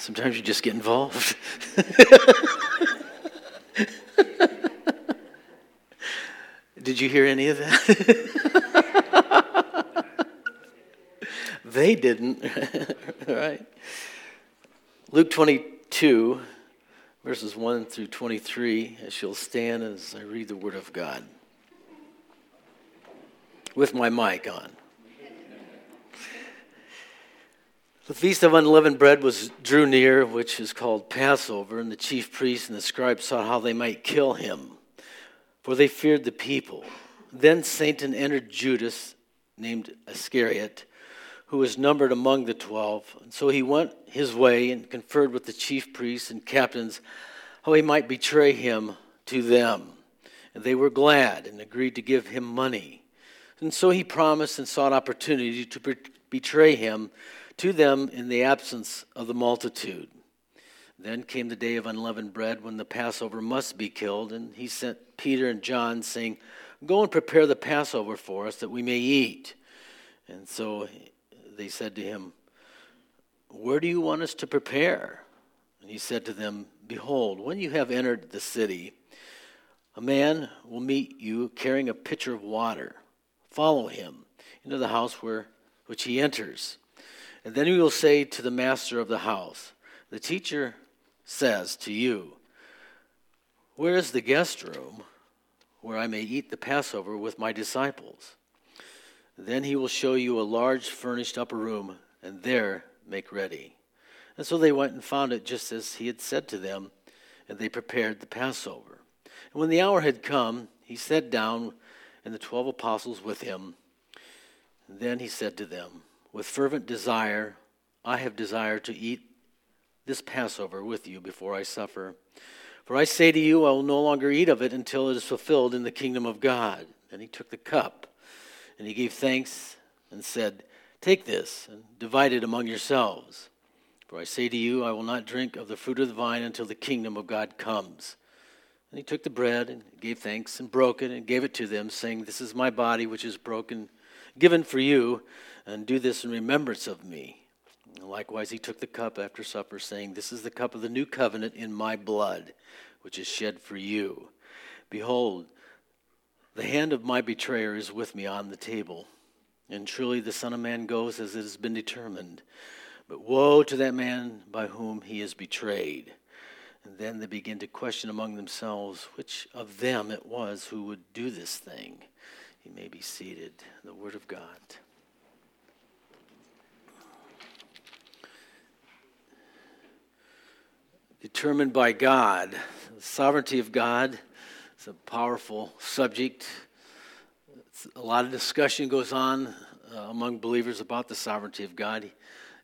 Sometimes you just get involved. Did you hear any of that? they didn't. right? Luke 22, verses 1 through 23, as you'll stand as I read the Word of God with my mic on. The feast of unleavened bread was drew near, which is called Passover, and the chief priests and the scribes sought how they might kill him, for they feared the people. Then Satan entered Judas, named Iscariot, who was numbered among the twelve. And so he went his way and conferred with the chief priests and captains how he might betray him to them. And they were glad and agreed to give him money. And so he promised and sought opportunity to betray him to them in the absence of the multitude. Then came the day of unleavened bread when the Passover must be killed, and he sent Peter and John, saying, Go and prepare the Passover for us that we may eat. And so they said to him, Where do you want us to prepare? And he said to them, Behold, when you have entered the city, a man will meet you carrying a pitcher of water. Follow him into the house where which he enters. And then he will say to the master of the house, The teacher says to you, Where is the guest room where I may eat the Passover with my disciples? Then he will show you a large furnished upper room, and there make ready. And so they went and found it just as he had said to them, and they prepared the Passover. And when the hour had come, he sat down, and the twelve apostles with him. And then he said to them, with fervent desire, I have desired to eat this Passover with you before I suffer. For I say to you, I will no longer eat of it until it is fulfilled in the kingdom of God. And he took the cup, and he gave thanks and said, Take this and divide it among yourselves. For I say to you, I will not drink of the fruit of the vine until the kingdom of God comes. And he took the bread and gave thanks and broke it and gave it to them, saying, This is my body which is broken, given for you and do this in remembrance of me. likewise, he took the cup after supper, saying, This is the cup of the new covenant in my blood, which is shed for you. Behold, the hand of my betrayer is with me on the table. And truly the Son of Man goes as it has been determined. But woe to that man by whom he is betrayed. And then they begin to question among themselves which of them it was who would do this thing. You may be seated. The Word of God. Determined by God. The sovereignty of God is a powerful subject. It's, a lot of discussion goes on uh, among believers about the sovereignty of God.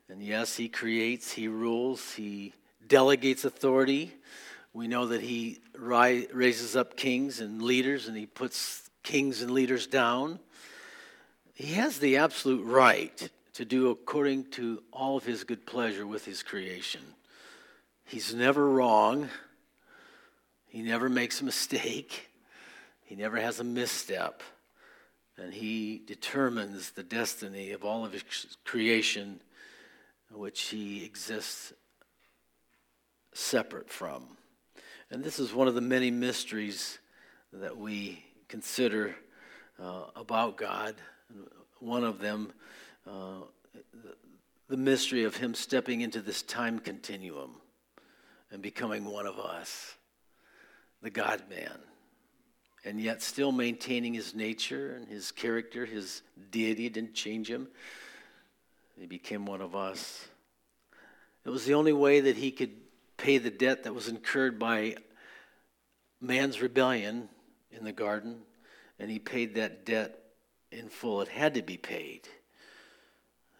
And yes, He creates, He rules, He delegates authority. We know that He ri- raises up kings and leaders, and He puts kings and leaders down. He has the absolute right to do according to all of His good pleasure with His creation. He's never wrong. He never makes a mistake. He never has a misstep. And he determines the destiny of all of his creation, which he exists separate from. And this is one of the many mysteries that we consider uh, about God. One of them, uh, the mystery of him stepping into this time continuum and becoming one of us, the God man, and yet still maintaining his nature and his character, his deity didn't change him. He became one of us. It was the only way that he could pay the debt that was incurred by man's rebellion in the garden, and he paid that debt in full. It had to be paid.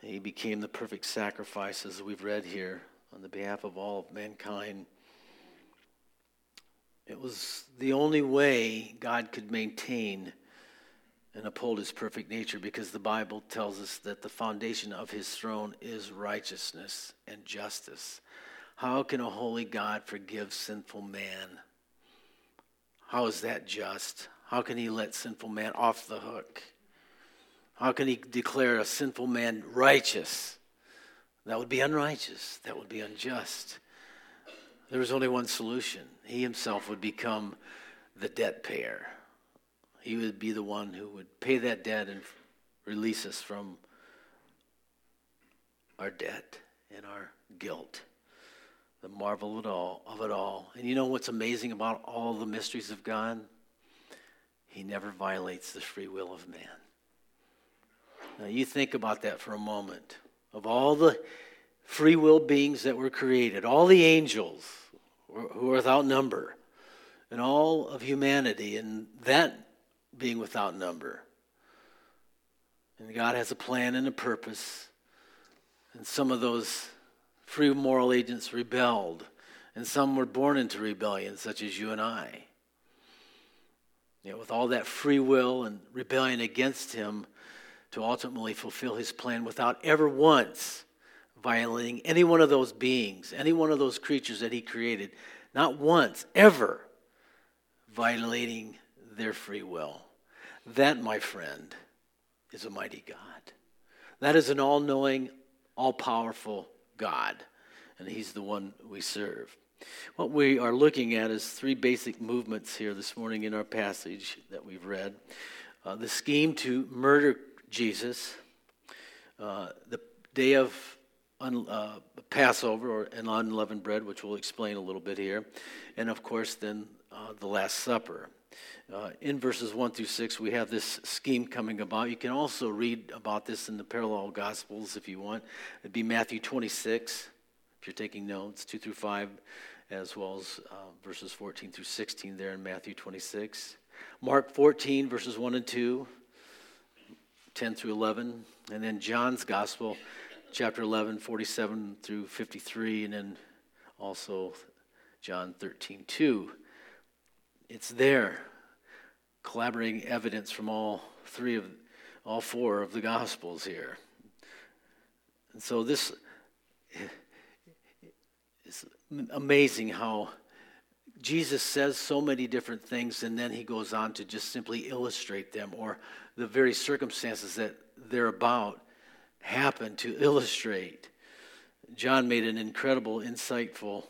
He became the perfect sacrifice, as we've read here on the behalf of all of mankind. It was the only way God could maintain and uphold his perfect nature because the Bible tells us that the foundation of his throne is righteousness and justice. How can a holy God forgive sinful man? How is that just? How can he let sinful man off the hook? How can he declare a sinful man righteous? That would be unrighteous. That would be unjust. There was only one solution. He himself would become the debt payer. He would be the one who would pay that debt and release us from our debt and our guilt. The marvel of it all, of it all. And you know what's amazing about all the mysteries of God? He never violates the free will of man. Now you think about that for a moment. Of all the free will beings that were created, all the angels who are without number, and all of humanity, and that being without number. And God has a plan and a purpose. And some of those free moral agents rebelled, and some were born into rebellion, such as you and I. You know, with all that free will and rebellion against Him to ultimately fulfill His plan without ever once violating any one of those beings, any one of those creatures that He created, not once, ever violating their free will. That, my friend, is a mighty God. That is an all knowing, all powerful God, and He's the one we serve. What we are looking at is three basic movements here this morning in our passage that we've read uh, the scheme to murder Jesus, uh, the day of un, uh, Passover or an unleavened bread, which we'll explain a little bit here, and of course, then uh, the Last Supper. Uh, in verses 1 through 6, we have this scheme coming about. You can also read about this in the parallel Gospels if you want. It'd be Matthew 26, if you're taking notes, 2 through 5, as well as uh, verses 14 through 16 there in Matthew 26. Mark 14, verses 1 and 2, 10 through 11. And then John's Gospel, chapter 11, 47 through 53, and then also John 13, 2. It's there collaborating evidence from all three of all four of the gospels here. And so this is amazing how Jesus says so many different things and then he goes on to just simply illustrate them or the very circumstances that they're about happen to illustrate. John made an incredible, insightful,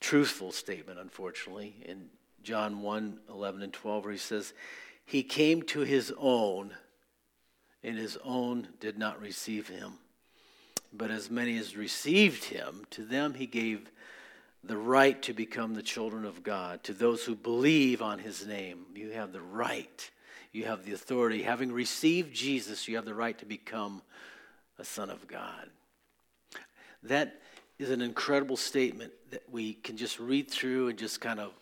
truthful statement, unfortunately, in John 1 11 and 12, where he says, He came to his own, and his own did not receive him. But as many as received him, to them he gave the right to become the children of God. To those who believe on his name, you have the right, you have the authority. Having received Jesus, you have the right to become a son of God. That is an incredible statement that we can just read through and just kind of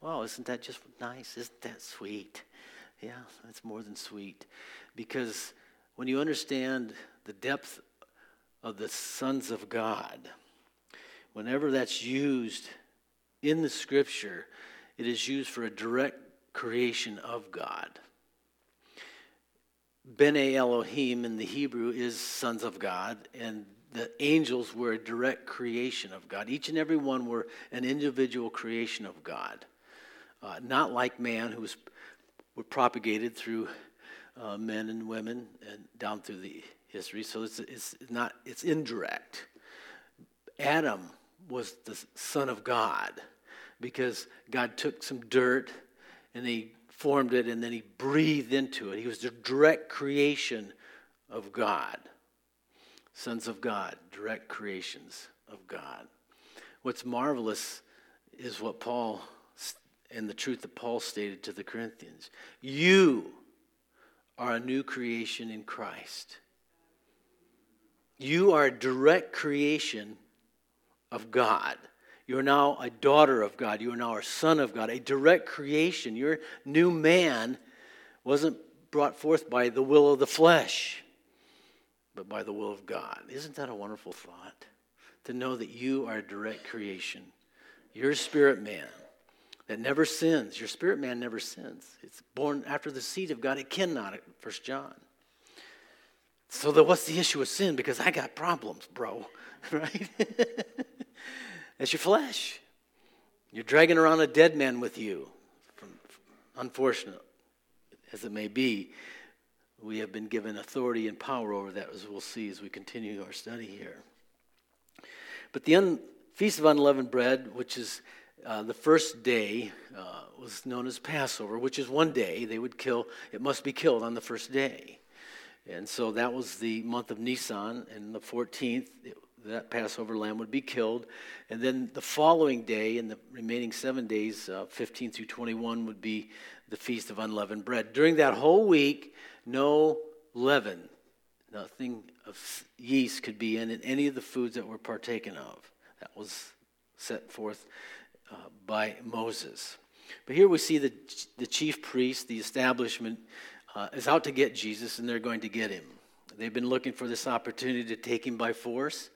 Wow, isn't that just nice? Isn't that sweet? Yeah, that's more than sweet. Because when you understand the depth of the sons of God, whenever that's used in the scripture, it is used for a direct creation of God. Bene Elohim in the Hebrew is sons of God, and the angels were a direct creation of God. Each and every one were an individual creation of God uh, not like man, who was were propagated through uh, men and women and down through the history. So it's, it's not it's indirect. Adam was the son of God because God took some dirt and he formed it and then he breathed into it. He was the direct creation of God. Sons of God, direct creations of God. What's marvelous is what Paul and the truth that Paul stated to the Corinthians. You are a new creation in Christ. You are a direct creation of God. You're now a daughter of God. You are now a son of God, a direct creation. Your new man wasn't brought forth by the will of the flesh, but by the will of God. Isn't that a wonderful thought? To know that you are a direct creation. Your spirit man that never sins. Your spirit man never sins. It's born after the seed of God. It cannot, First John. So the, what's the issue with sin? Because I got problems, bro. Right? That's your flesh. You're dragging around a dead man with you. Unfortunate as it may be, we have been given authority and power over that, as we'll see as we continue our study here. But the un- Feast of Unleavened Bread, which is uh, the first day, uh, was known as Passover, which is one day they would kill, it must be killed on the first day. And so that was the month of Nisan, and the 14th, it, that Passover lamb would be killed. And then the following day, in the remaining seven days, uh, 15 through 21, would be the Feast of Unleavened Bread. During that whole week, no leaven, nothing of yeast could be in, in any of the foods that were partaken of. That was set forth uh, by Moses. But here we see the, the chief priest, the establishment, uh, is out to get Jesus, and they're going to get him. They've been looking for this opportunity to take him by force.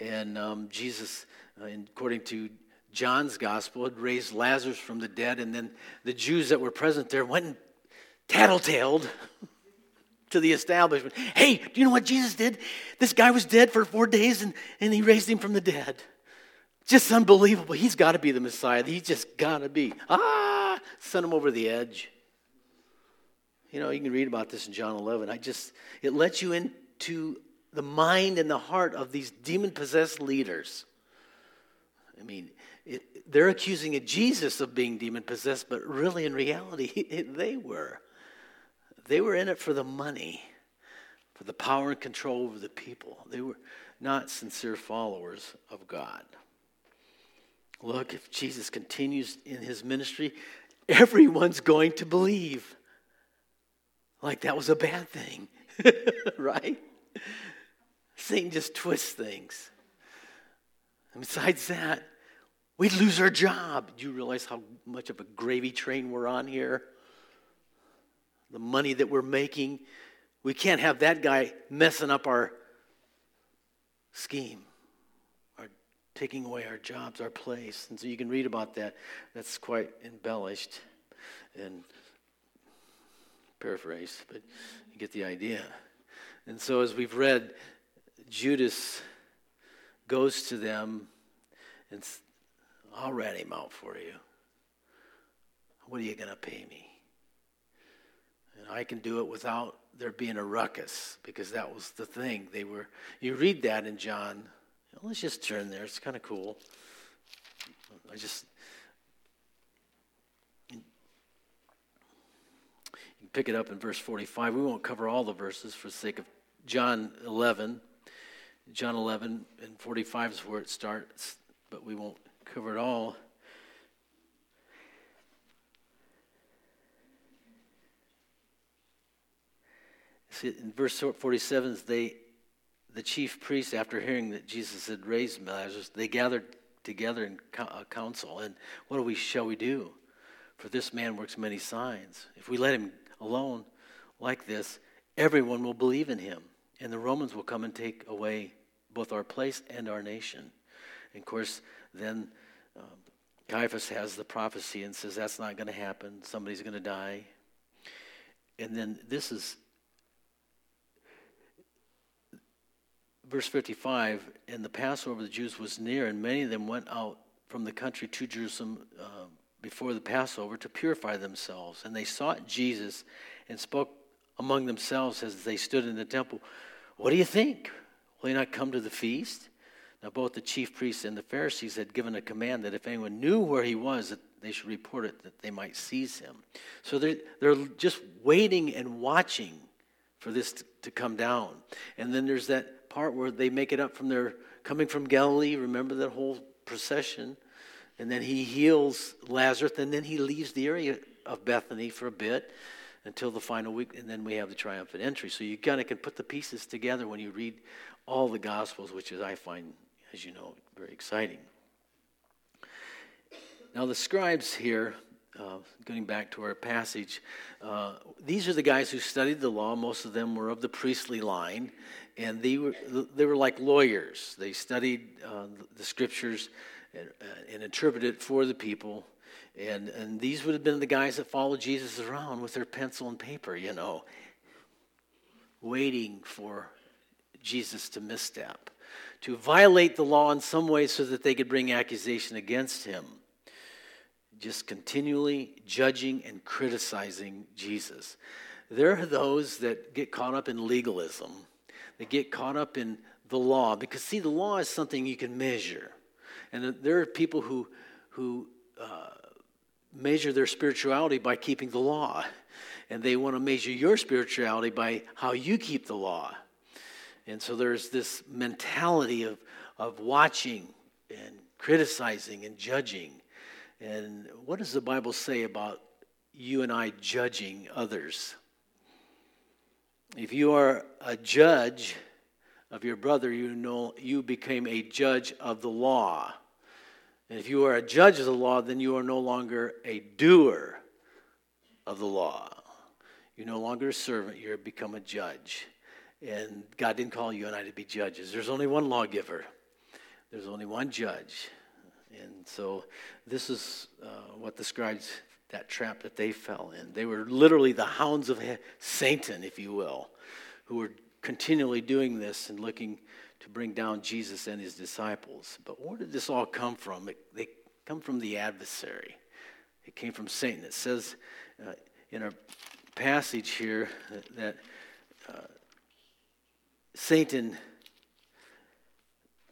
And um, Jesus, uh, according to John's gospel, had raised Lazarus from the dead. And then the Jews that were present there went and tattletaled to the establishment. Hey, do you know what Jesus did? This guy was dead for four days and, and he raised him from the dead. Just unbelievable. He's got to be the Messiah. He's just got to be. Ah, sent him over the edge. You know, you can read about this in John 11. I just, it lets you into the mind and the heart of these demon possessed leaders. I mean, it, they're accusing Jesus of being demon possessed, but really, in reality, it, they were. They were in it for the money, for the power and control over the people. They were not sincere followers of God. Look, if Jesus continues in his ministry, everyone's going to believe. Like that was a bad thing, right? Satan just twists things. And besides that, we'd lose our job. Do you realize how much of a gravy train we're on here? The money that we're making. We can't have that guy messing up our scheme, our taking away our jobs, our place. And so you can read about that. That's quite embellished and paraphrased, but you get the idea. And so as we've read, Judas goes to them and I'll rat him out for you. What are you going to pay me? And I can do it without there being a ruckus because that was the thing. They were you read that in John. Let's just turn there. It's kind of cool. I just you can pick it up in verse 45. We won't cover all the verses for the sake of John 11. John 11 and 45 is where it starts, but we won't cover it all. See, in verse 47, they, the chief priests, after hearing that Jesus had raised Lazarus, they gathered together in uh, council. And what we shall we do? For this man works many signs. If we let him alone like this, everyone will believe in him and the Romans will come and take away both our place and our nation. And of course, then um, Caiaphas has the prophecy and says that's not going to happen. Somebody's going to die. And then this is verse 55 and the Passover of the Jews was near, and many of them went out from the country to Jerusalem uh, before the Passover to purify themselves. And they sought Jesus and spoke among themselves as they stood in the temple, What do you think? Will he not come to the feast? Now, both the chief priests and the Pharisees had given a command that if anyone knew where he was, that they should report it, that they might seize him. So they're, they're just waiting and watching for this to, to come down. And then there's that part where they make it up from their coming from Galilee. Remember that whole procession? And then he heals Lazarus, and then he leaves the area of Bethany for a bit until the final week, and then we have the triumphant entry. So you kind of can put the pieces together when you read all the Gospels, which is, I find, as you know, very exciting. Now, the scribes here, uh, going back to our passage, uh, these are the guys who studied the law. Most of them were of the priestly line, and they were, they were like lawyers. They studied uh, the scriptures and, uh, and interpreted it for the people and, and these would have been the guys that followed Jesus around with their pencil and paper, you know, waiting for Jesus to misstep, to violate the law in some way so that they could bring accusation against him. Just continually judging and criticizing Jesus. There are those that get caught up in legalism, they get caught up in the law. Because, see, the law is something you can measure. And there are people who, who uh, measure their spirituality by keeping the law. And they want to measure your spirituality by how you keep the law. And so there's this mentality of, of watching and criticizing and judging. And what does the Bible say about you and I judging others? If you are a judge of your brother, you know you became a judge of the law. And if you are a judge of the law, then you are no longer a doer of the law. You're no longer a servant, you're become a judge. And God didn't call you and I to be judges. There's only one lawgiver, there's only one judge. And so this is uh, what describes that trap that they fell in. They were literally the hounds of Satan, if you will, who were continually doing this and looking to bring down Jesus and his disciples. But where did this all come from? It, they come from the adversary. It came from Satan. It says uh, in our passage here that, that Satan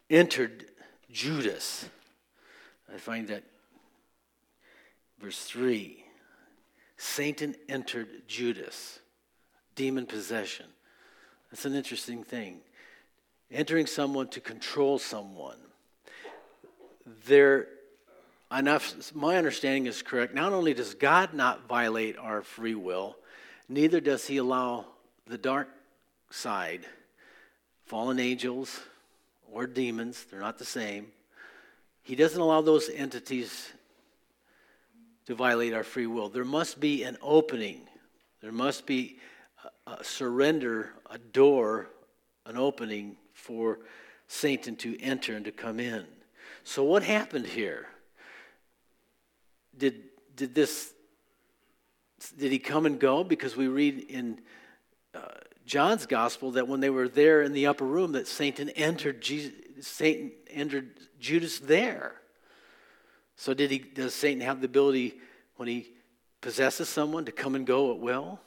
entered Judas. I find that verse 3 Satan entered Judas, demon possession. That's an interesting thing. Entering someone to control someone. There, enough, my understanding is correct. Not only does God not violate our free will, neither does he allow the dark side fallen angels or demons, they're not the same. He doesn't allow those entities to violate our free will. There must be an opening, there must be a, surrender, a door, an opening for Satan to enter and to come in. So, what happened here? Did, did this did he come and go because we read in uh, John's gospel that when they were there in the upper room, that Satan entered Jesus, Satan entered Judas there. So did he? Does Satan have the ability when he possesses someone to come and go at will,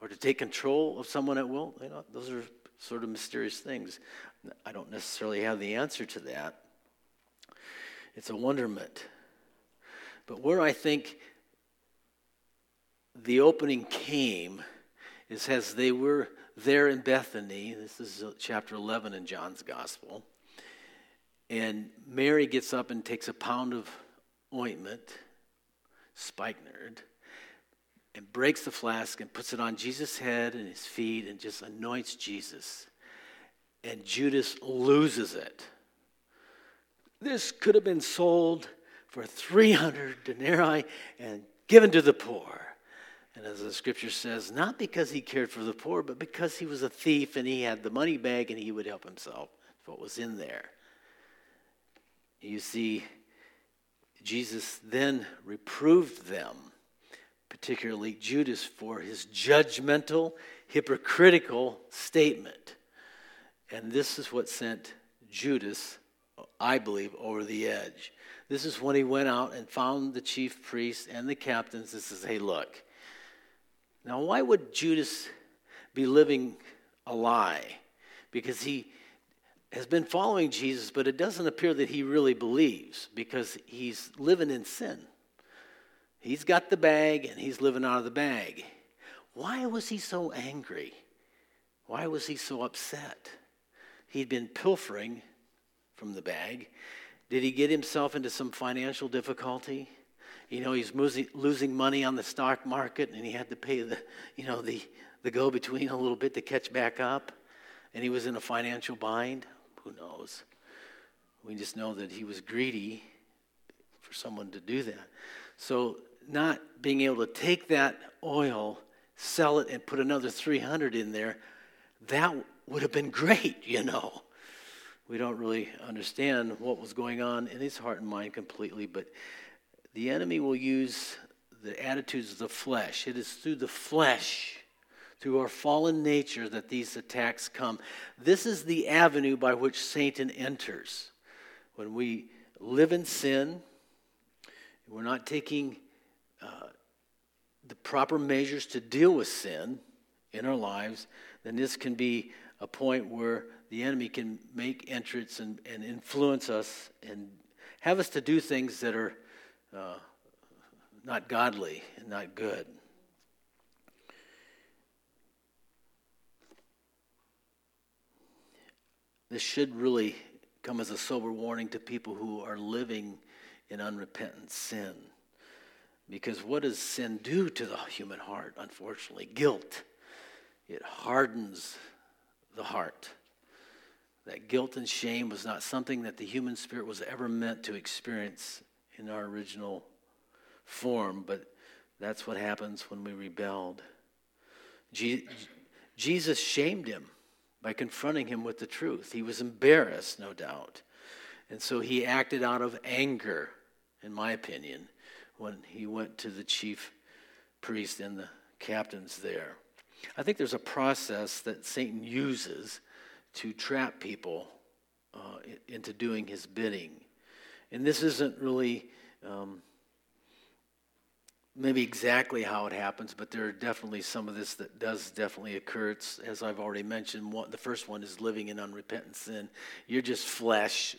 or to take control of someone at will? You know, those are sort of mysterious things. I don't necessarily have the answer to that. It's a wonderment. But where I think the opening came is as they were there in Bethany. This is uh, chapter 11 in John's Gospel. And Mary gets up and takes a pound of ointment, spikenard, and breaks the flask and puts it on Jesus' head and his feet and just anoints Jesus. And Judas loses it. This could have been sold for 300 denarii and given to the poor. And as the scripture says, not because he cared for the poor, but because he was a thief and he had the money bag and he would help himself what was in there. You see, Jesus then reproved them, particularly Judas, for his judgmental, hypocritical statement. And this is what sent Judas, I believe, over the edge. This is when he went out and found the chief priests and the captains and says, Hey, look, now, why would Judas be living a lie? Because he has been following Jesus, but it doesn't appear that he really believes because he's living in sin. He's got the bag and he's living out of the bag. Why was he so angry? Why was he so upset? He'd been pilfering from the bag. Did he get himself into some financial difficulty? You know, he's losing money on the stock market and he had to pay the, you know, the, the go between a little bit to catch back up. And he was in a financial bind. Who knows? We just know that he was greedy for someone to do that. So, not being able to take that oil, sell it, and put another 300 in there, that would have been great, you know. We don't really understand what was going on in his heart and mind completely, but the enemy will use the attitudes of the flesh. It is through the flesh, through our fallen nature, that these attacks come. This is the avenue by which Satan enters. When we live in sin, we're not taking uh, the proper measures to deal with sin in our lives, then this can be a point where the enemy can make entrance and, and influence us and have us to do things that are uh, not godly and not good. This should really come as a sober warning to people who are living in unrepentant sin. Because what does sin do to the human heart, unfortunately? Guilt. It hardens the heart. That guilt and shame was not something that the human spirit was ever meant to experience in our original form, but that's what happens when we rebelled. Je- Jesus shamed him by confronting him with the truth. He was embarrassed, no doubt. And so he acted out of anger, in my opinion, when he went to the chief priest and the captains there. I think there's a process that Satan uses to trap people uh, into doing his bidding. And this isn't really um, maybe exactly how it happens, but there are definitely some of this that does definitely occur. It's, as I've already mentioned, one, the first one is living in unrepentant sin. You're just flesh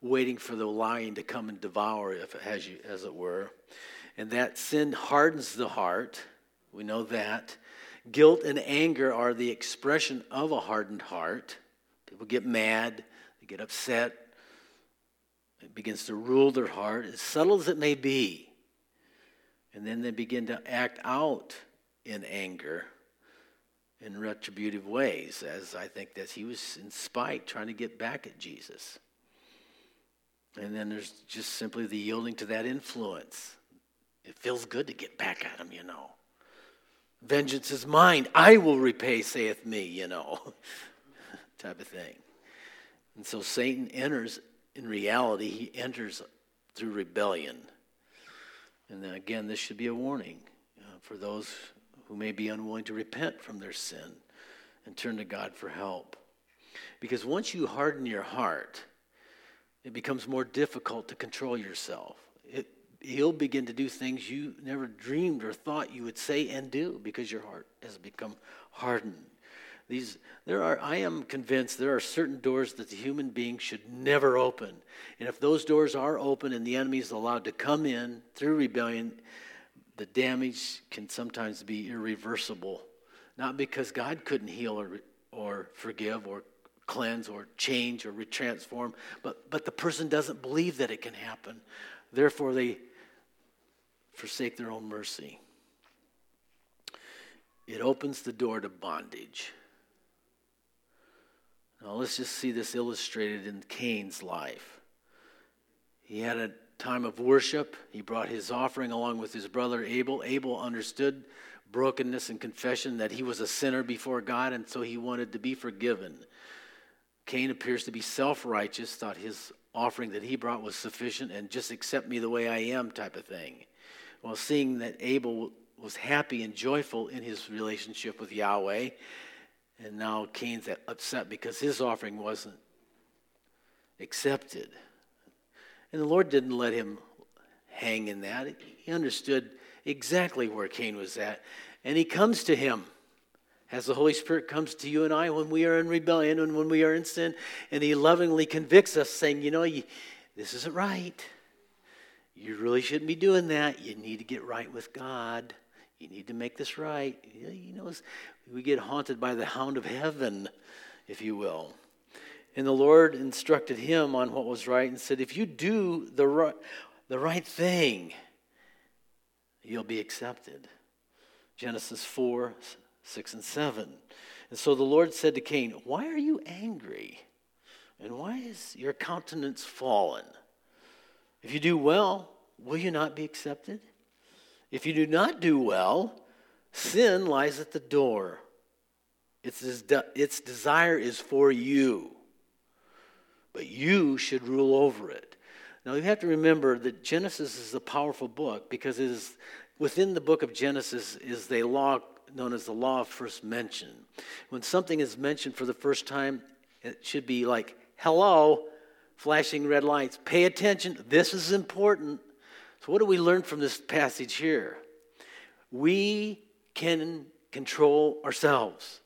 waiting for the lion to come and devour, if it has you, as it were. And that sin hardens the heart. We know that. Guilt and anger are the expression of a hardened heart. People get mad, they get upset. It begins to rule their heart, as subtle as it may be. And then they begin to act out in anger in retributive ways, as I think that he was in spite, trying to get back at Jesus. And then there's just simply the yielding to that influence. It feels good to get back at him, you know. Vengeance is mine. I will repay, saith me, you know, type of thing. And so Satan enters, in reality, he enters through rebellion. And then again, this should be a warning uh, for those who may be unwilling to repent from their sin and turn to God for help. Because once you harden your heart, it becomes more difficult to control yourself. It, he'll begin to do things you never dreamed or thought you would say and do because your heart has become hardened. These, there are, I am convinced there are certain doors that the human being should never open. And if those doors are open and the enemy is allowed to come in through rebellion, the damage can sometimes be irreversible. Not because God couldn't heal or, or forgive or cleanse or change or retransform, but, but the person doesn't believe that it can happen. Therefore, they forsake their own mercy. It opens the door to bondage. Now, let's just see this illustrated in Cain's life. He had a time of worship. He brought his offering along with his brother Abel. Abel understood brokenness and confession that he was a sinner before God, and so he wanted to be forgiven. Cain appears to be self righteous, thought his offering that he brought was sufficient and just accept me the way I am type of thing. Well, seeing that Abel was happy and joyful in his relationship with Yahweh, and now Cain's upset because his offering wasn't accepted. And the Lord didn't let him hang in that. He understood exactly where Cain was at. And he comes to him as the Holy Spirit comes to you and I when we are in rebellion and when we are in sin. And he lovingly convicts us, saying, You know, you, this isn't right. You really shouldn't be doing that. You need to get right with God. You need to make this right. You know, we get haunted by the hound of heaven, if you will. And the Lord instructed him on what was right and said, If you do the right, the right thing, you'll be accepted. Genesis 4 6 and 7. And so the Lord said to Cain, Why are you angry? And why is your countenance fallen? If you do well, will you not be accepted? If you do not do well, sin lies at the door. Its, its desire is for you, but you should rule over it. Now, you have to remember that Genesis is a powerful book because it is within the book of Genesis is the law known as the law of first mention. When something is mentioned for the first time, it should be like, hello, flashing red lights. Pay attention. This is important. So, what do we learn from this passage here? We can control ourselves.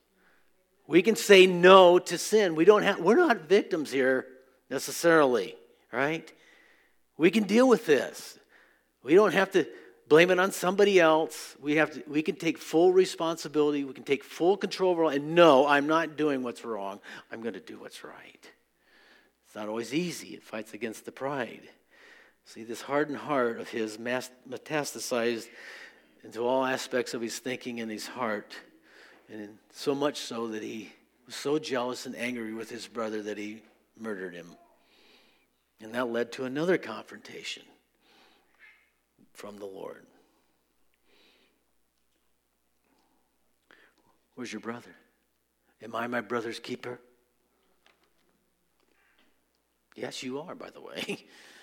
We can say no to sin. We don't have, we're not victims here necessarily, right? We can deal with this. We don't have to blame it on somebody else. We, have to, we can take full responsibility. We can take full control of. And no, I'm not doing what's wrong. I'm going to do what's right. It's not always easy. It fights against the pride. See, this hardened heart of his metastasized into all aspects of his thinking and his heart. And so much so that he was so jealous and angry with his brother that he murdered him. And that led to another confrontation from the Lord. Where's your brother? Am I my brother's keeper? Yes, you are, by the way.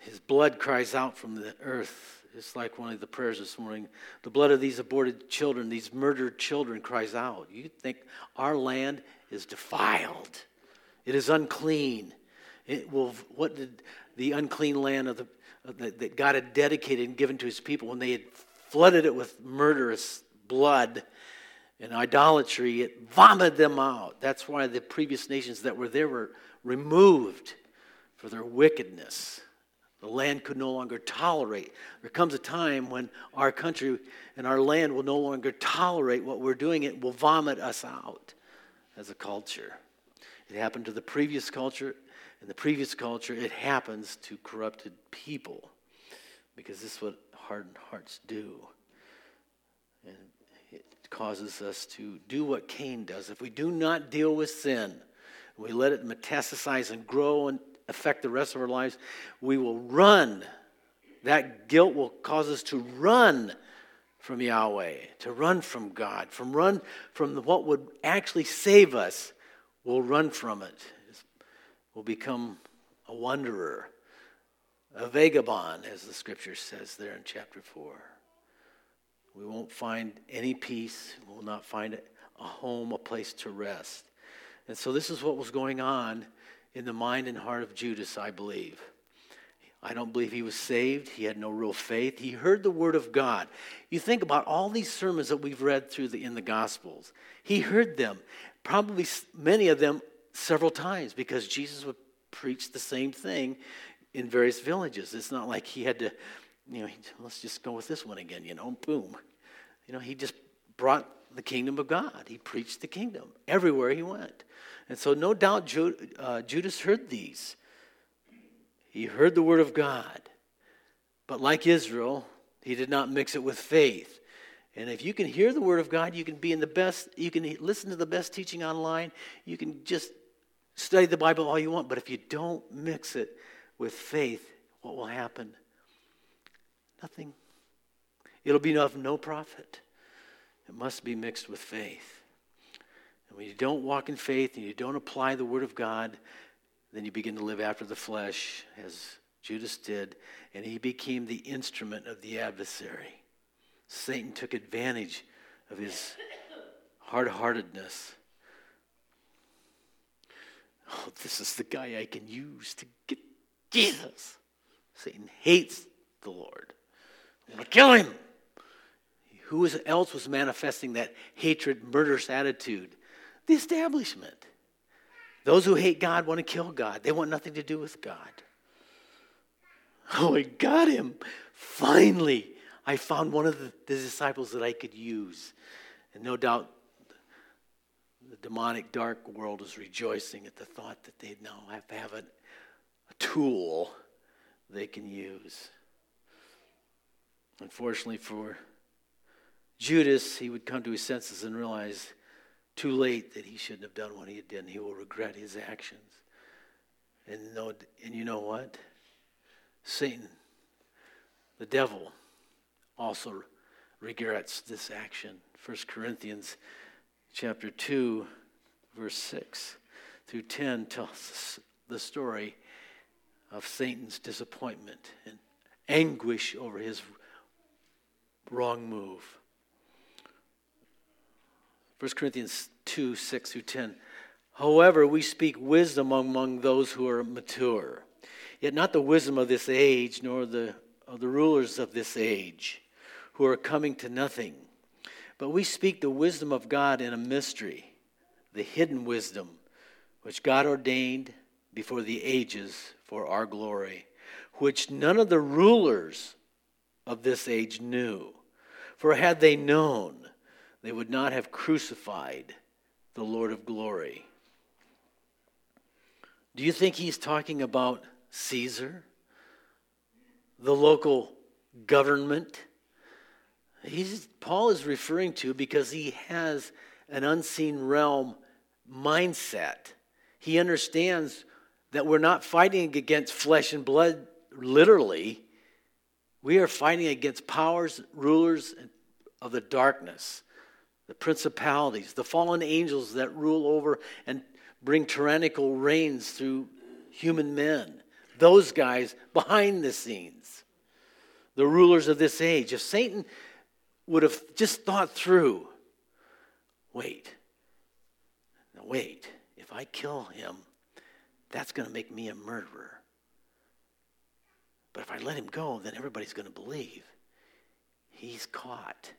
His blood cries out from the earth. It's like one of the prayers this morning. The blood of these aborted children, these murdered children, cries out. You think our land is defiled, it is unclean. It will, what did the unclean land of the, that, that God had dedicated and given to his people when they had flooded it with murderous blood and idolatry, it vomited them out. That's why the previous nations that were there were removed for their wickedness. The land could no longer tolerate. There comes a time when our country and our land will no longer tolerate what we're doing. It will vomit us out as a culture. It happened to the previous culture. In the previous culture, it happens to corrupted people because this is what hardened hearts do. And it causes us to do what Cain does. If we do not deal with sin, we let it metastasize and grow and affect the rest of our lives, we will run. That guilt will cause us to run from Yahweh, to run from God, from run from what would actually save us. We'll run from it. We'll become a wanderer, a vagabond, as the scripture says there in chapter 4. We won't find any peace. We'll not find a home, a place to rest. And so, this is what was going on in the mind and heart of Judas, I believe. I don't believe he was saved. He had no real faith. He heard the word of God. You think about all these sermons that we've read through the, in the Gospels. He heard them, probably many of them several times, because Jesus would preach the same thing in various villages. It's not like he had to, you know, let's just go with this one again, you know, boom. You know, he just brought the kingdom of God. He preached the kingdom everywhere he went. And so, no doubt, uh, Judas heard these. He heard the word of God. But like Israel, he did not mix it with faith. And if you can hear the word of God, you can be in the best, you can listen to the best teaching online, you can just study the Bible all you want. But if you don't mix it with faith, what will happen? Nothing. It'll be of no profit. It must be mixed with faith. When you don't walk in faith and you don't apply the Word of God, then you begin to live after the flesh, as Judas did, and he became the instrument of the adversary. Satan took advantage of his hard heartedness. Oh, this is the guy I can use to get Jesus. Satan hates the Lord. I'm going to kill him. Who else was manifesting that hatred, murderous attitude? The establishment. Those who hate God want to kill God, they want nothing to do with God. Oh, I got him. Finally, I found one of the, the disciples that I could use. And no doubt the demonic dark world is rejoicing at the thought that they now have to have a, a tool they can use. Unfortunately for Judas, he would come to his senses and realize too late that he shouldn't have done what he did, and he will regret his actions. And, know, and you know what? Satan, the devil, also regrets this action. 1 Corinthians chapter 2, verse 6 through 10 tells the story of Satan's disappointment and anguish over his wrong move. 1 Corinthians 2 6 through 10. However, we speak wisdom among those who are mature, yet not the wisdom of this age, nor the, of the rulers of this age, who are coming to nothing. But we speak the wisdom of God in a mystery, the hidden wisdom which God ordained before the ages for our glory, which none of the rulers of this age knew. For had they known, they would not have crucified the Lord of glory. Do you think he's talking about Caesar, the local government? He's, Paul is referring to because he has an unseen realm mindset. He understands that we're not fighting against flesh and blood literally. We are fighting against powers, rulers of the darkness, the principalities, the fallen angels that rule over and bring tyrannical reigns through human men. Those guys behind the scenes, the rulers of this age. If Satan would have just thought through wait, now wait, if I kill him, that's going to make me a murderer. But if I let him go, then everybody's going to believe he's caught.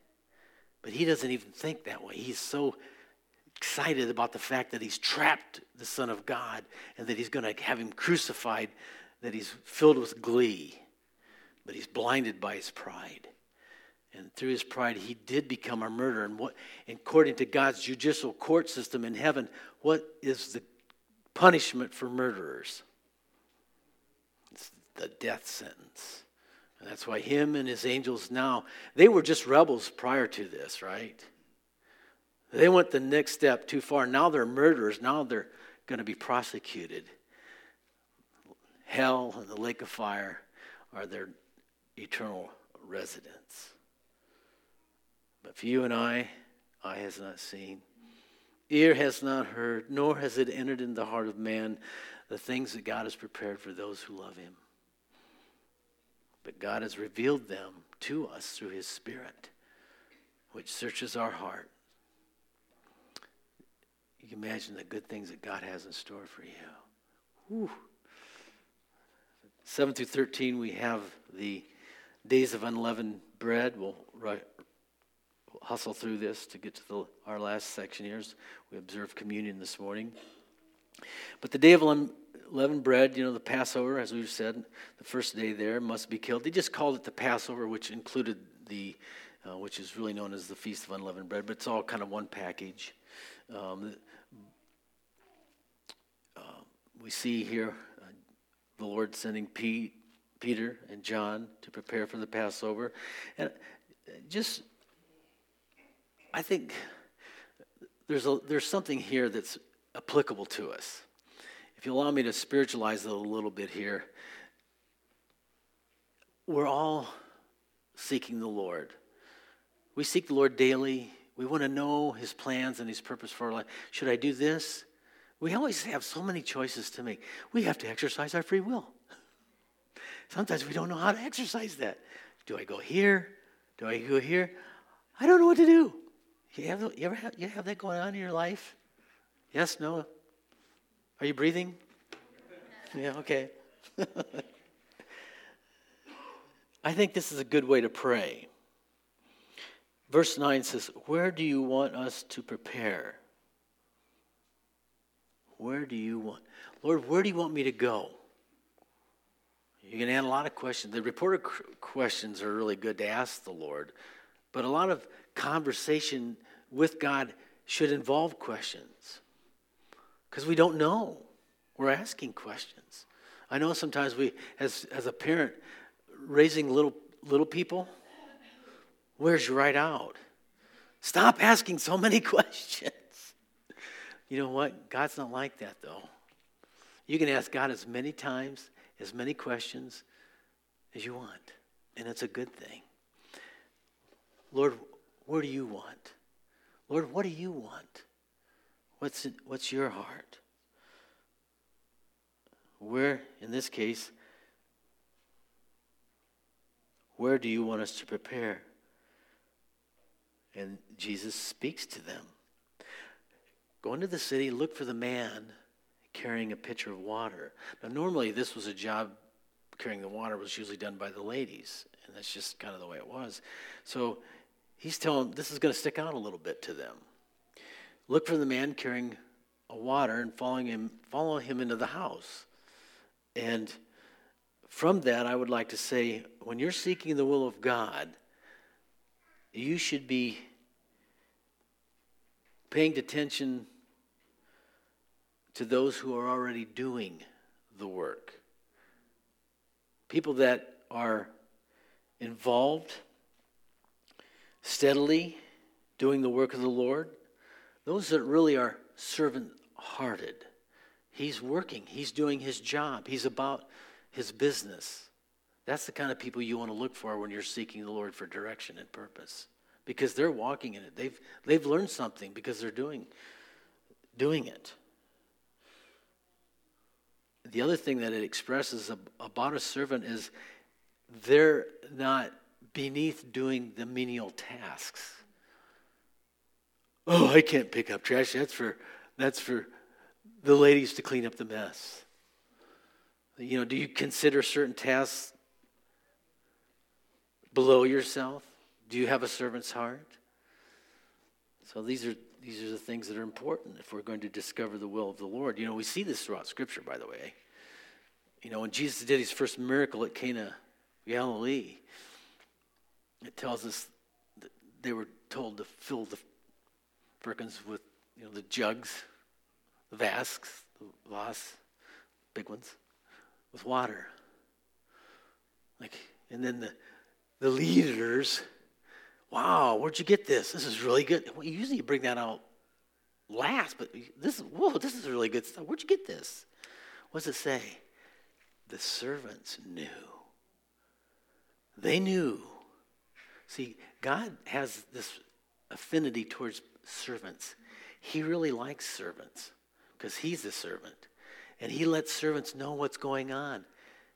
But he doesn't even think that way. He's so excited about the fact that he's trapped the Son of God and that he's going to have him crucified, that he's filled with glee. But he's blinded by his pride. And through his pride, he did become a murderer. And what, according to God's judicial court system in heaven, what is the punishment for murderers? It's the death sentence. And that's why him and his angels now, they were just rebels prior to this, right? They went the next step too far. Now they're murderers. Now they're going to be prosecuted. Hell and the lake of fire are their eternal residence. But for you and I, eye has not seen, ear has not heard, nor has it entered in the heart of man the things that God has prepared for those who love him. But God has revealed them to us through his Spirit, which searches our heart. You can imagine the good things that God has in store for you. Whew. 7 through 13, we have the days of unleavened bread. We'll hustle through this to get to the, our last section here. We observe communion this morning. But the day of unleavened bread, you know, the Passover, as we've said, the first day there must be killed. They just called it the Passover, which included the, uh, which is really known as the Feast of Unleavened Bread, but it's all kind of one package. Um, uh, we see here uh, the Lord sending Pete, Peter and John to prepare for the Passover. And just I think there's, a, there's something here that's applicable to us. If you allow me to spiritualize it a little bit here, we're all seeking the Lord. We seek the Lord daily. We want to know His plans and His purpose for our life. Should I do this? We always have so many choices to make. We have to exercise our free will. Sometimes we don't know how to exercise that. Do I go here? Do I go here? I don't know what to do. You, have, you ever have, you have that going on in your life? Yes, no? Are you breathing? Yeah, okay. I think this is a good way to pray. Verse 9 says, Where do you want us to prepare? Where do you want? Lord, where do you want me to go? You can add a lot of questions. The reporter questions are really good to ask the Lord, but a lot of conversation with God should involve questions because we don't know. We're asking questions. I know sometimes we, as, as a parent, raising little, little people, where's your right out? Stop asking so many questions. You know what? God's not like that, though. You can ask God as many times, as many questions as you want, and it's a good thing. Lord, where do you want? Lord, what do you want? What's, what's your heart? Where, in this case, where do you want us to prepare? And Jesus speaks to them. Go into the city, look for the man carrying a pitcher of water. Now, normally, this was a job, carrying the water was usually done by the ladies, and that's just kind of the way it was. So he's telling this is going to stick out a little bit to them. Look for the man carrying a water and following him, follow him into the house. And from that, I would like to say when you're seeking the will of God, you should be paying attention to those who are already doing the work. People that are involved steadily doing the work of the Lord, those that really are servant hearted. He's working, he's doing his job, he's about his business. That's the kind of people you want to look for when you're seeking the Lord for direction and purpose. Because they're walking in it. They've, they've learned something because they're doing, doing it. The other thing that it expresses about a servant is they're not beneath doing the menial tasks. Oh, I can't pick up trash. That's for that's for the ladies to clean up the mess. You know, do you consider certain tasks below yourself? Do you have a servant's heart? So these are these are the things that are important if we're going to discover the will of the Lord. You know, we see this throughout Scripture, by the way. You know, when Jesus did his first miracle at Cana, Galilee, it tells us that they were told to fill the firkins with, you know, the jugs, the vasks, the vas, big ones, with water. Like, and then the the leaders, wow, where'd you get this? This is really good. Well, usually you bring that out last, but this, is whoa, this is really good stuff. Where'd you get this? What does it say? The servants knew. They knew. See, God has this affinity towards servants. He really likes servants because he's a servant. And he lets servants know what's going on.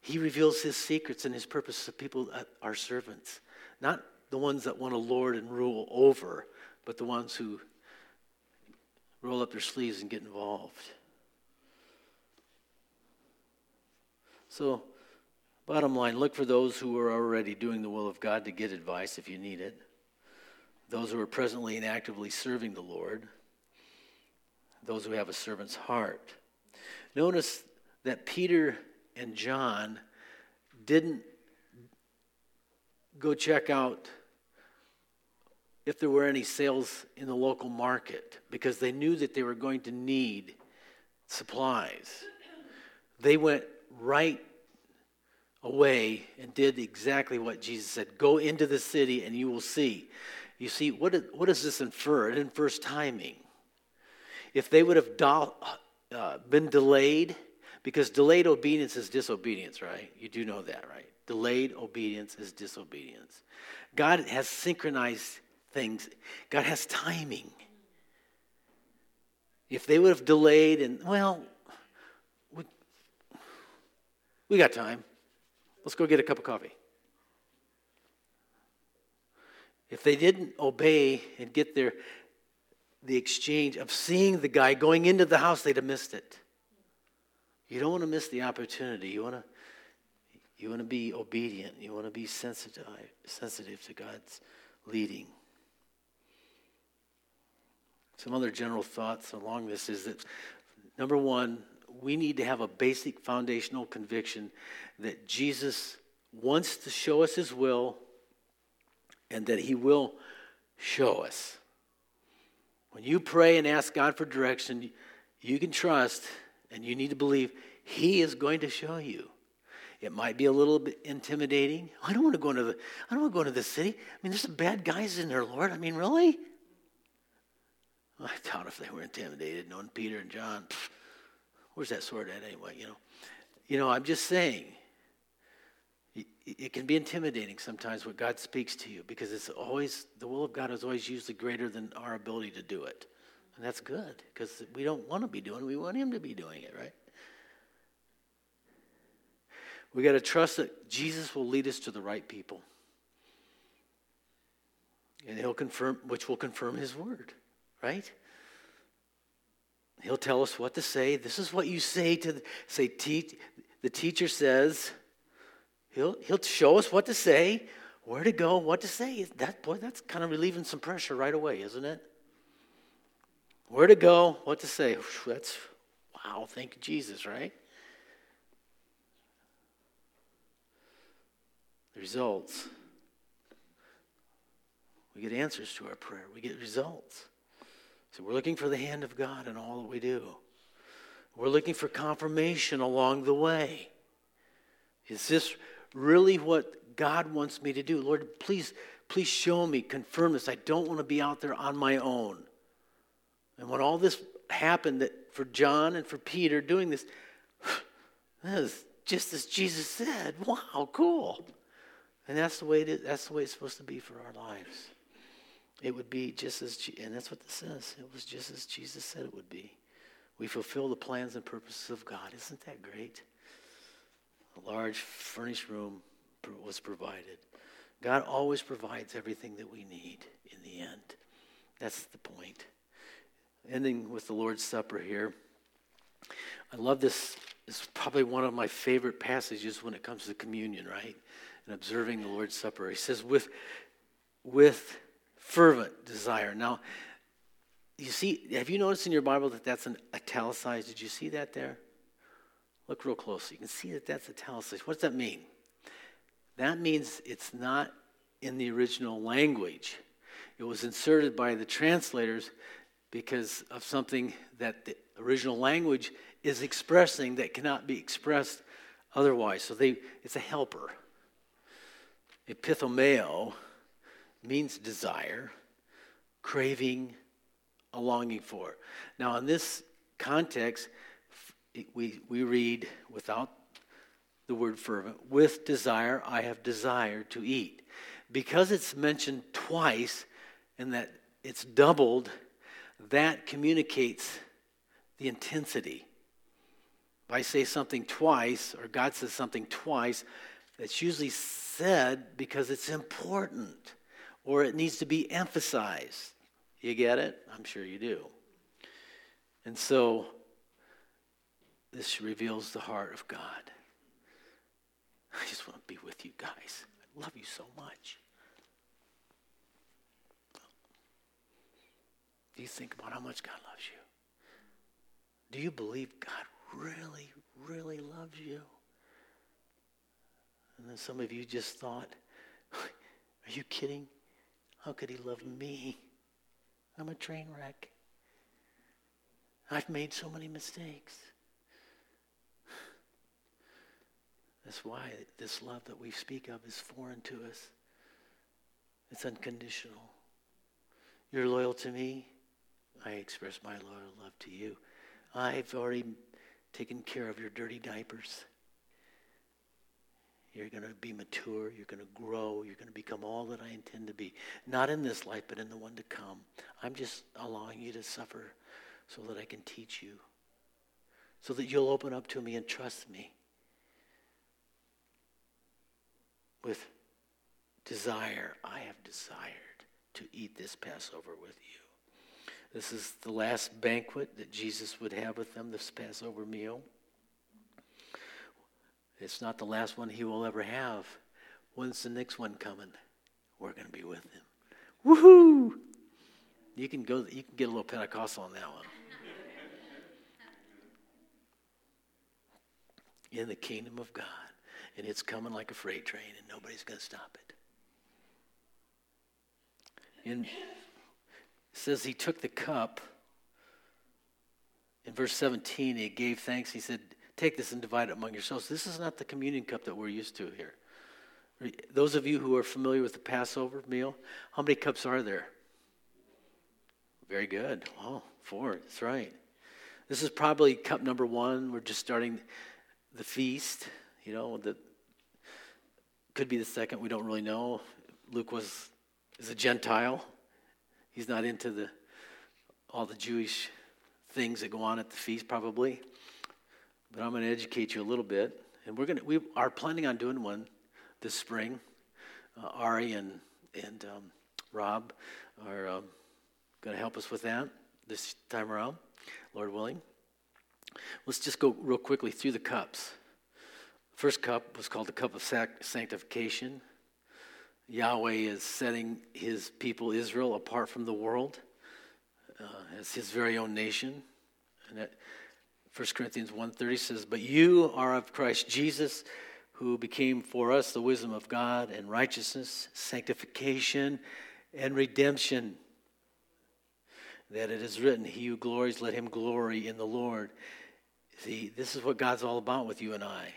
He reveals his secrets and his purpose to people that are servants. Not the ones that want to lord and rule over, but the ones who roll up their sleeves and get involved. So, bottom line look for those who are already doing the will of God to get advice if you need it, those who are presently and actively serving the Lord, those who have a servant's heart. Notice that Peter and John didn't go check out if there were any sales in the local market because they knew that they were going to need supplies. They went right away and did exactly what Jesus said go into the city and you will see. You see, what, what does this infer? It infers timing. If they would have do, uh, been delayed, because delayed obedience is disobedience, right? You do know that, right? Delayed obedience is disobedience. God has synchronized things, God has timing. If they would have delayed and, well, we, we got time. Let's go get a cup of coffee. If they didn't obey and get their the exchange of seeing the guy going into the house, they'd have missed it. You don't want to miss the opportunity. You want to, you want to be obedient. You want to be sensitive, sensitive to God's leading. Some other general thoughts along this is that number one, we need to have a basic foundational conviction that Jesus wants to show us his will and that he will show us. When you pray and ask God for direction, you can trust and you need to believe He is going to show you. It might be a little bit intimidating. I don't want to go into the I don't want to go into the city. I mean, there's some bad guys in there, Lord. I mean, really? I doubt if they were intimidated, knowing Peter and John. Pff, where's that sword at anyway? You know, you know. I'm just saying. It can be intimidating sometimes when God speaks to you because it's always the will of God is always usually greater than our ability to do it. And that's good because we don't want to be doing it, we want Him to be doing it, right? We got to trust that Jesus will lead us to the right people. And he'll confirm, which will confirm his word, right? He'll tell us what to say. This is what you say to the, say. teach. the teacher says. He'll he'll show us what to say, where to go, what to say. That boy, that's kind of relieving some pressure right away, isn't it? Where to go, what to say. That's, wow, thank you, Jesus, right? Results. We get answers to our prayer, we get results. So we're looking for the hand of God in all that we do. We're looking for confirmation along the way. Is this really what God wants me to do? Lord, please, please show me, confirm this. I don't want to be out there on my own. And when all this happened that for John and for Peter doing this, that is just as Jesus said. Wow, cool. And that's the way it is, that's the way it's supposed to be for our lives. It would be just as, and that's what this says. It was just as Jesus said it would be. We fulfill the plans and purposes of God. Isn't that great? A large furnished room was provided. God always provides everything that we need in the end. That's the point. Ending with the Lord's Supper here. I love this. It's probably one of my favorite passages when it comes to communion, right? And observing the Lord's Supper. He says, with, with fervent desire. Now, you see, have you noticed in your Bible that that's an italicized? Did you see that there? Look real closely. You can see that that's italicized. What does that mean? That means it's not in the original language. It was inserted by the translators because of something that the original language is expressing that cannot be expressed otherwise. So they, it's a helper. Epithomeo means desire, craving, a longing for. Now, in this context, we, we read without the word fervent, with desire, I have desired to eat. Because it's mentioned twice and that it's doubled, that communicates the intensity. If I say something twice, or God says something twice, that's usually said because it's important or it needs to be emphasized. You get it? I'm sure you do. And so, this reveals the heart of God. I just want to be with you guys. I love you so much. Do you think about how much God loves you? Do you believe God really, really loves you? And then some of you just thought, are you kidding? How could he love me? I'm a train wreck. I've made so many mistakes. That's why this love that we speak of is foreign to us. It's unconditional. You're loyal to me. I express my loyal love to you. I've already taken care of your dirty diapers. You're going to be mature. You're going to grow. You're going to become all that I intend to be. Not in this life, but in the one to come. I'm just allowing you to suffer so that I can teach you, so that you'll open up to me and trust me with desire. I have desired to eat this Passover with you. This is the last banquet that Jesus would have with them, this Passover meal. It's not the last one he will ever have. When's the next one coming? We're going to be with him. Woohoo! You can go. You can get a little Pentecostal on that one. In the kingdom of God, and it's coming like a freight train, and nobody's going to stop it. And it says he took the cup. In verse 17, he gave thanks. He said, Take this and divide it among yourselves. This is not the communion cup that we're used to here. Those of you who are familiar with the Passover meal, how many cups are there? Very good. Oh, four. That's right. This is probably cup number one. We're just starting the feast. You know, the could be the second. We don't really know. Luke was is a Gentile. He's not into the all the Jewish things that go on at the feast, probably but I'm going to educate you a little bit. And we're going to, we are planning on doing one this spring. Uh, Ari and, and um, Rob are um, going to help us with that this time around, Lord willing. Let's just go real quickly through the cups. First cup was called the cup of sanctification. Yahweh is setting his people Israel apart from the world uh, as his very own nation. And that 1 Corinthians 1.30 says, But you are of Christ Jesus, who became for us the wisdom of God and righteousness, sanctification, and redemption. That it is written, He who glories, let him glory in the Lord. See, this is what God's all about with you and I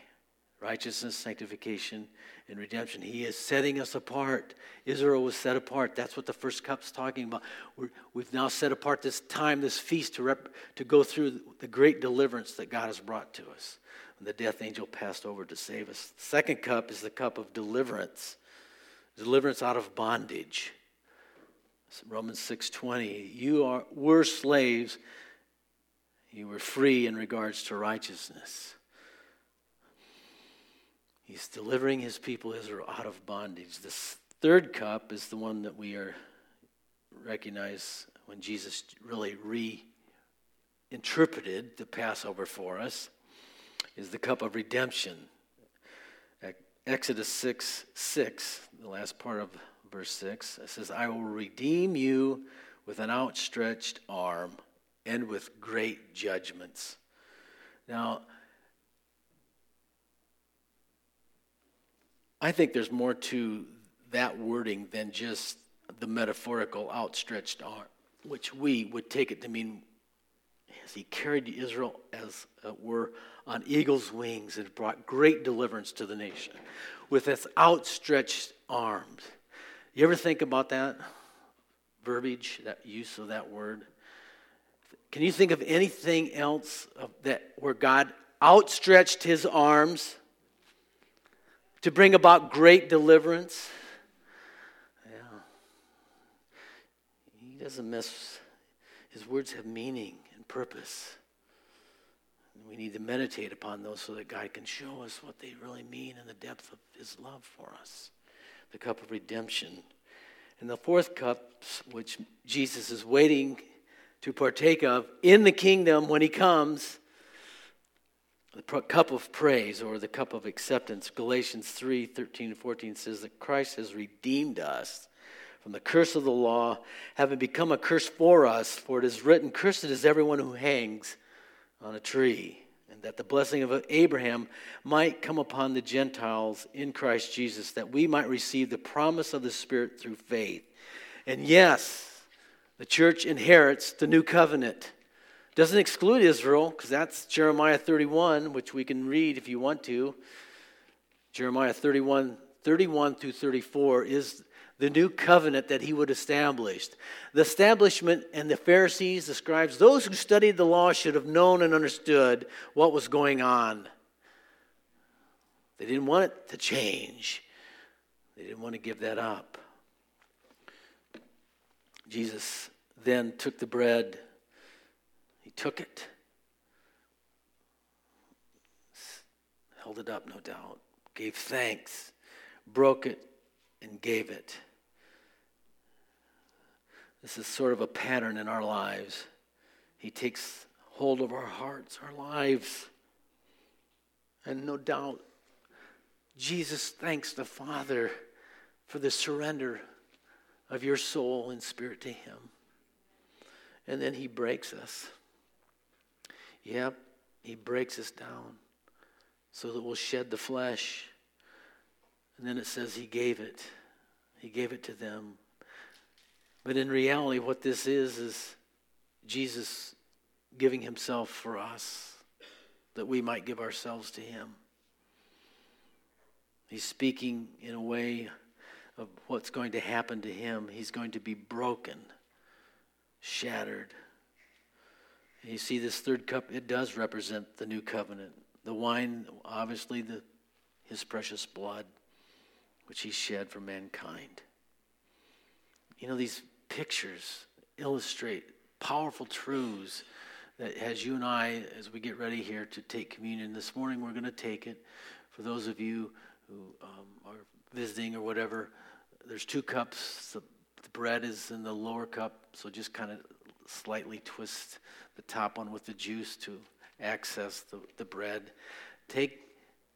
righteousness, sanctification, and redemption. He is setting us apart. Israel was set apart. That's what the first cup's talking about. we have now set apart this time, this feast, to, rep, to go through the great deliverance that God has brought to us. And the death angel passed over to save us. The second cup is the cup of deliverance, deliverance out of bondage. Romans 6:20, you are were slaves, you were free in regards to righteousness. He's delivering his people Israel out of bondage. This third cup is the one that we are recognize when Jesus really reinterpreted the Passover for us is the cup of redemption. Exodus 6 6, the last part of verse 6, it says, I will redeem you with an outstretched arm and with great judgments. Now, I think there's more to that wording than just the metaphorical outstretched arm, which we would take it to mean as he carried Israel as it were on eagle's wings and brought great deliverance to the nation with his outstretched arms. You ever think about that verbiage, that use of that word? Can you think of anything else that where God outstretched his arms to bring about great deliverance? Yeah. He doesn't miss his words have meaning and purpose. We need to meditate upon those so that God can show us what they really mean in the depth of his love for us the cup of redemption. And the fourth cup, which Jesus is waiting to partake of in the kingdom when he comes, the cup of praise or the cup of acceptance. Galatians 3 13 and 14 says that Christ has redeemed us from the curse of the law, having become a curse for us, for it is written, Cursed is everyone who hangs on a tree and that the blessing of Abraham might come upon the Gentiles in Christ Jesus, that we might receive the promise of the Spirit through faith. And yes, the church inherits the new covenant. Doesn't exclude Israel, because that's Jeremiah 31, which we can read if you want to. Jeremiah 31, 31 through 34 is the new covenant that he would establish. The establishment and the Pharisees, the scribes, those who studied the law should have known and understood what was going on. They didn't want it to change, they didn't want to give that up. Jesus then took the bread, took it, held it up, no doubt, gave thanks, broke it, and gave it. This is sort of a pattern in our lives. He takes hold of our hearts, our lives. And no doubt, Jesus thanks the Father for the surrender of your soul and spirit to Him. And then He breaks us. Yep, He breaks us down so that we'll shed the flesh. And then it says He gave it, He gave it to them but in reality, what this is, is Jesus giving himself for us that we might give ourselves to him. He's speaking in a way of what's going to happen to him. He's going to be broken, shattered. You see, this third cup, it does represent the new covenant. The wine, obviously, the, his precious blood, which he shed for mankind. You know, these pictures illustrate powerful truths that as you and I, as we get ready here to take communion this morning, we're going to take it. For those of you who um, are visiting or whatever, there's two cups. The, the bread is in the lower cup, so just kind of slightly twist the top one with the juice to access the, the bread. Take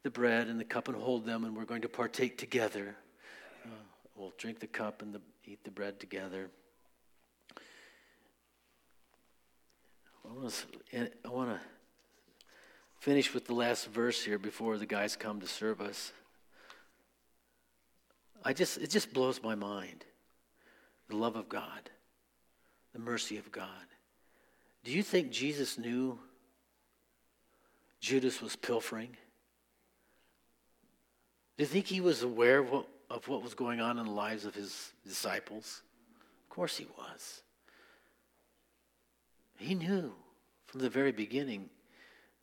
the bread and the cup and hold them, and we're going to partake together. Uh, we'll drink the cup and the, eat the bread together. I want to, finish with the last verse here before the guys come to serve us. I just, it just blows my mind. The love of God, the mercy of God. Do you think Jesus knew Judas was pilfering? Do you think he was aware of what, of what was going on in the lives of his disciples? Of course he was. He knew from the very beginning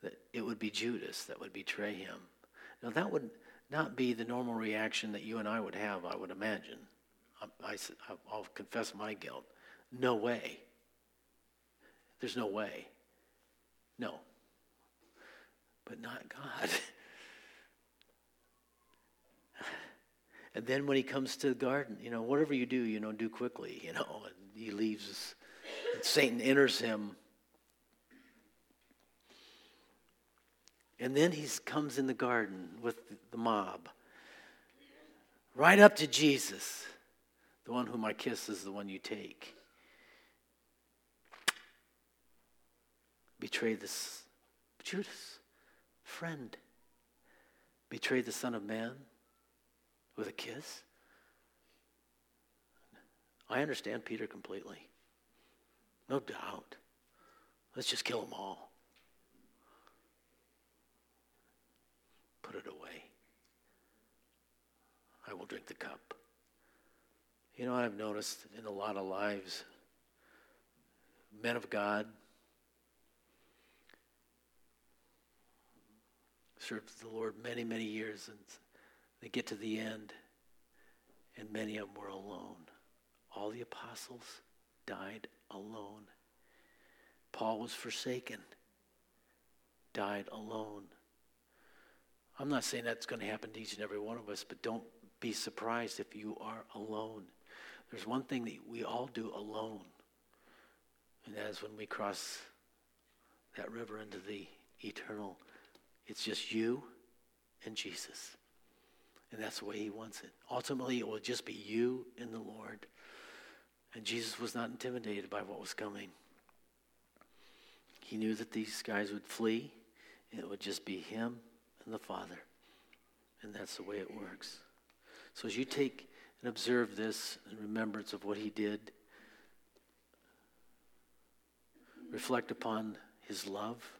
that it would be Judas that would betray him. Now, that would not be the normal reaction that you and I would have, I would imagine. I, I, I'll confess my guilt. No way. There's no way. No. But not God. and then when he comes to the garden, you know, whatever you do, you know, do quickly, you know, and he leaves. And Satan enters him. And then he comes in the garden with the mob, right up to Jesus. The one whom I kiss is the one you take. Betray this Judas, friend. Betray the Son of Man with a kiss. I understand Peter completely. No doubt. Let's just kill them all. Put it away. I will drink the cup. You know, I've noticed in a lot of lives, men of God, served the Lord many, many years, and they get to the end, and many of them were alone. All the apostles died alone. Paul was forsaken, died alone. I'm not saying that's going to happen to each and every one of us, but don't be surprised if you are alone. There's one thing that we all do alone, and that is when we cross that river into the eternal it's just you and Jesus. And that's the way he wants it. Ultimately, it will just be you and the Lord. And Jesus was not intimidated by what was coming. He knew that these guys would flee, and it would just be him and the Father. And that's the way it works. So as you take and observe this in remembrance of what he did, reflect upon his love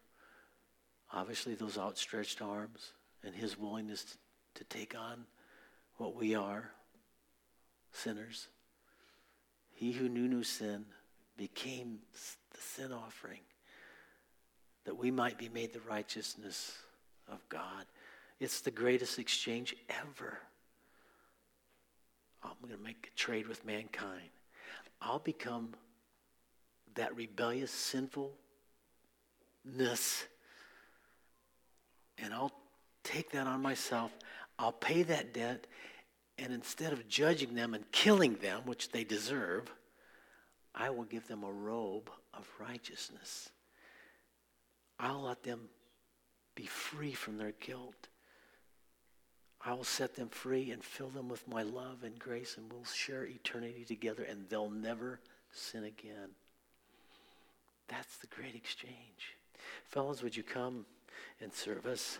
Obviously, those outstretched arms and his willingness to take on what we are sinners. He who knew no sin became the sin offering that we might be made the righteousness of God. It's the greatest exchange ever. I'm going to make a trade with mankind. I'll become that rebellious sinfulness and I'll take that on myself. I'll pay that debt, and instead of judging them and killing them, which they deserve, I will give them a robe of righteousness. I'll let them be free from their guilt. I will set them free and fill them with my love and grace, and we'll share eternity together, and they'll never sin again. That's the great exchange. Fellas, would you come? And serve us.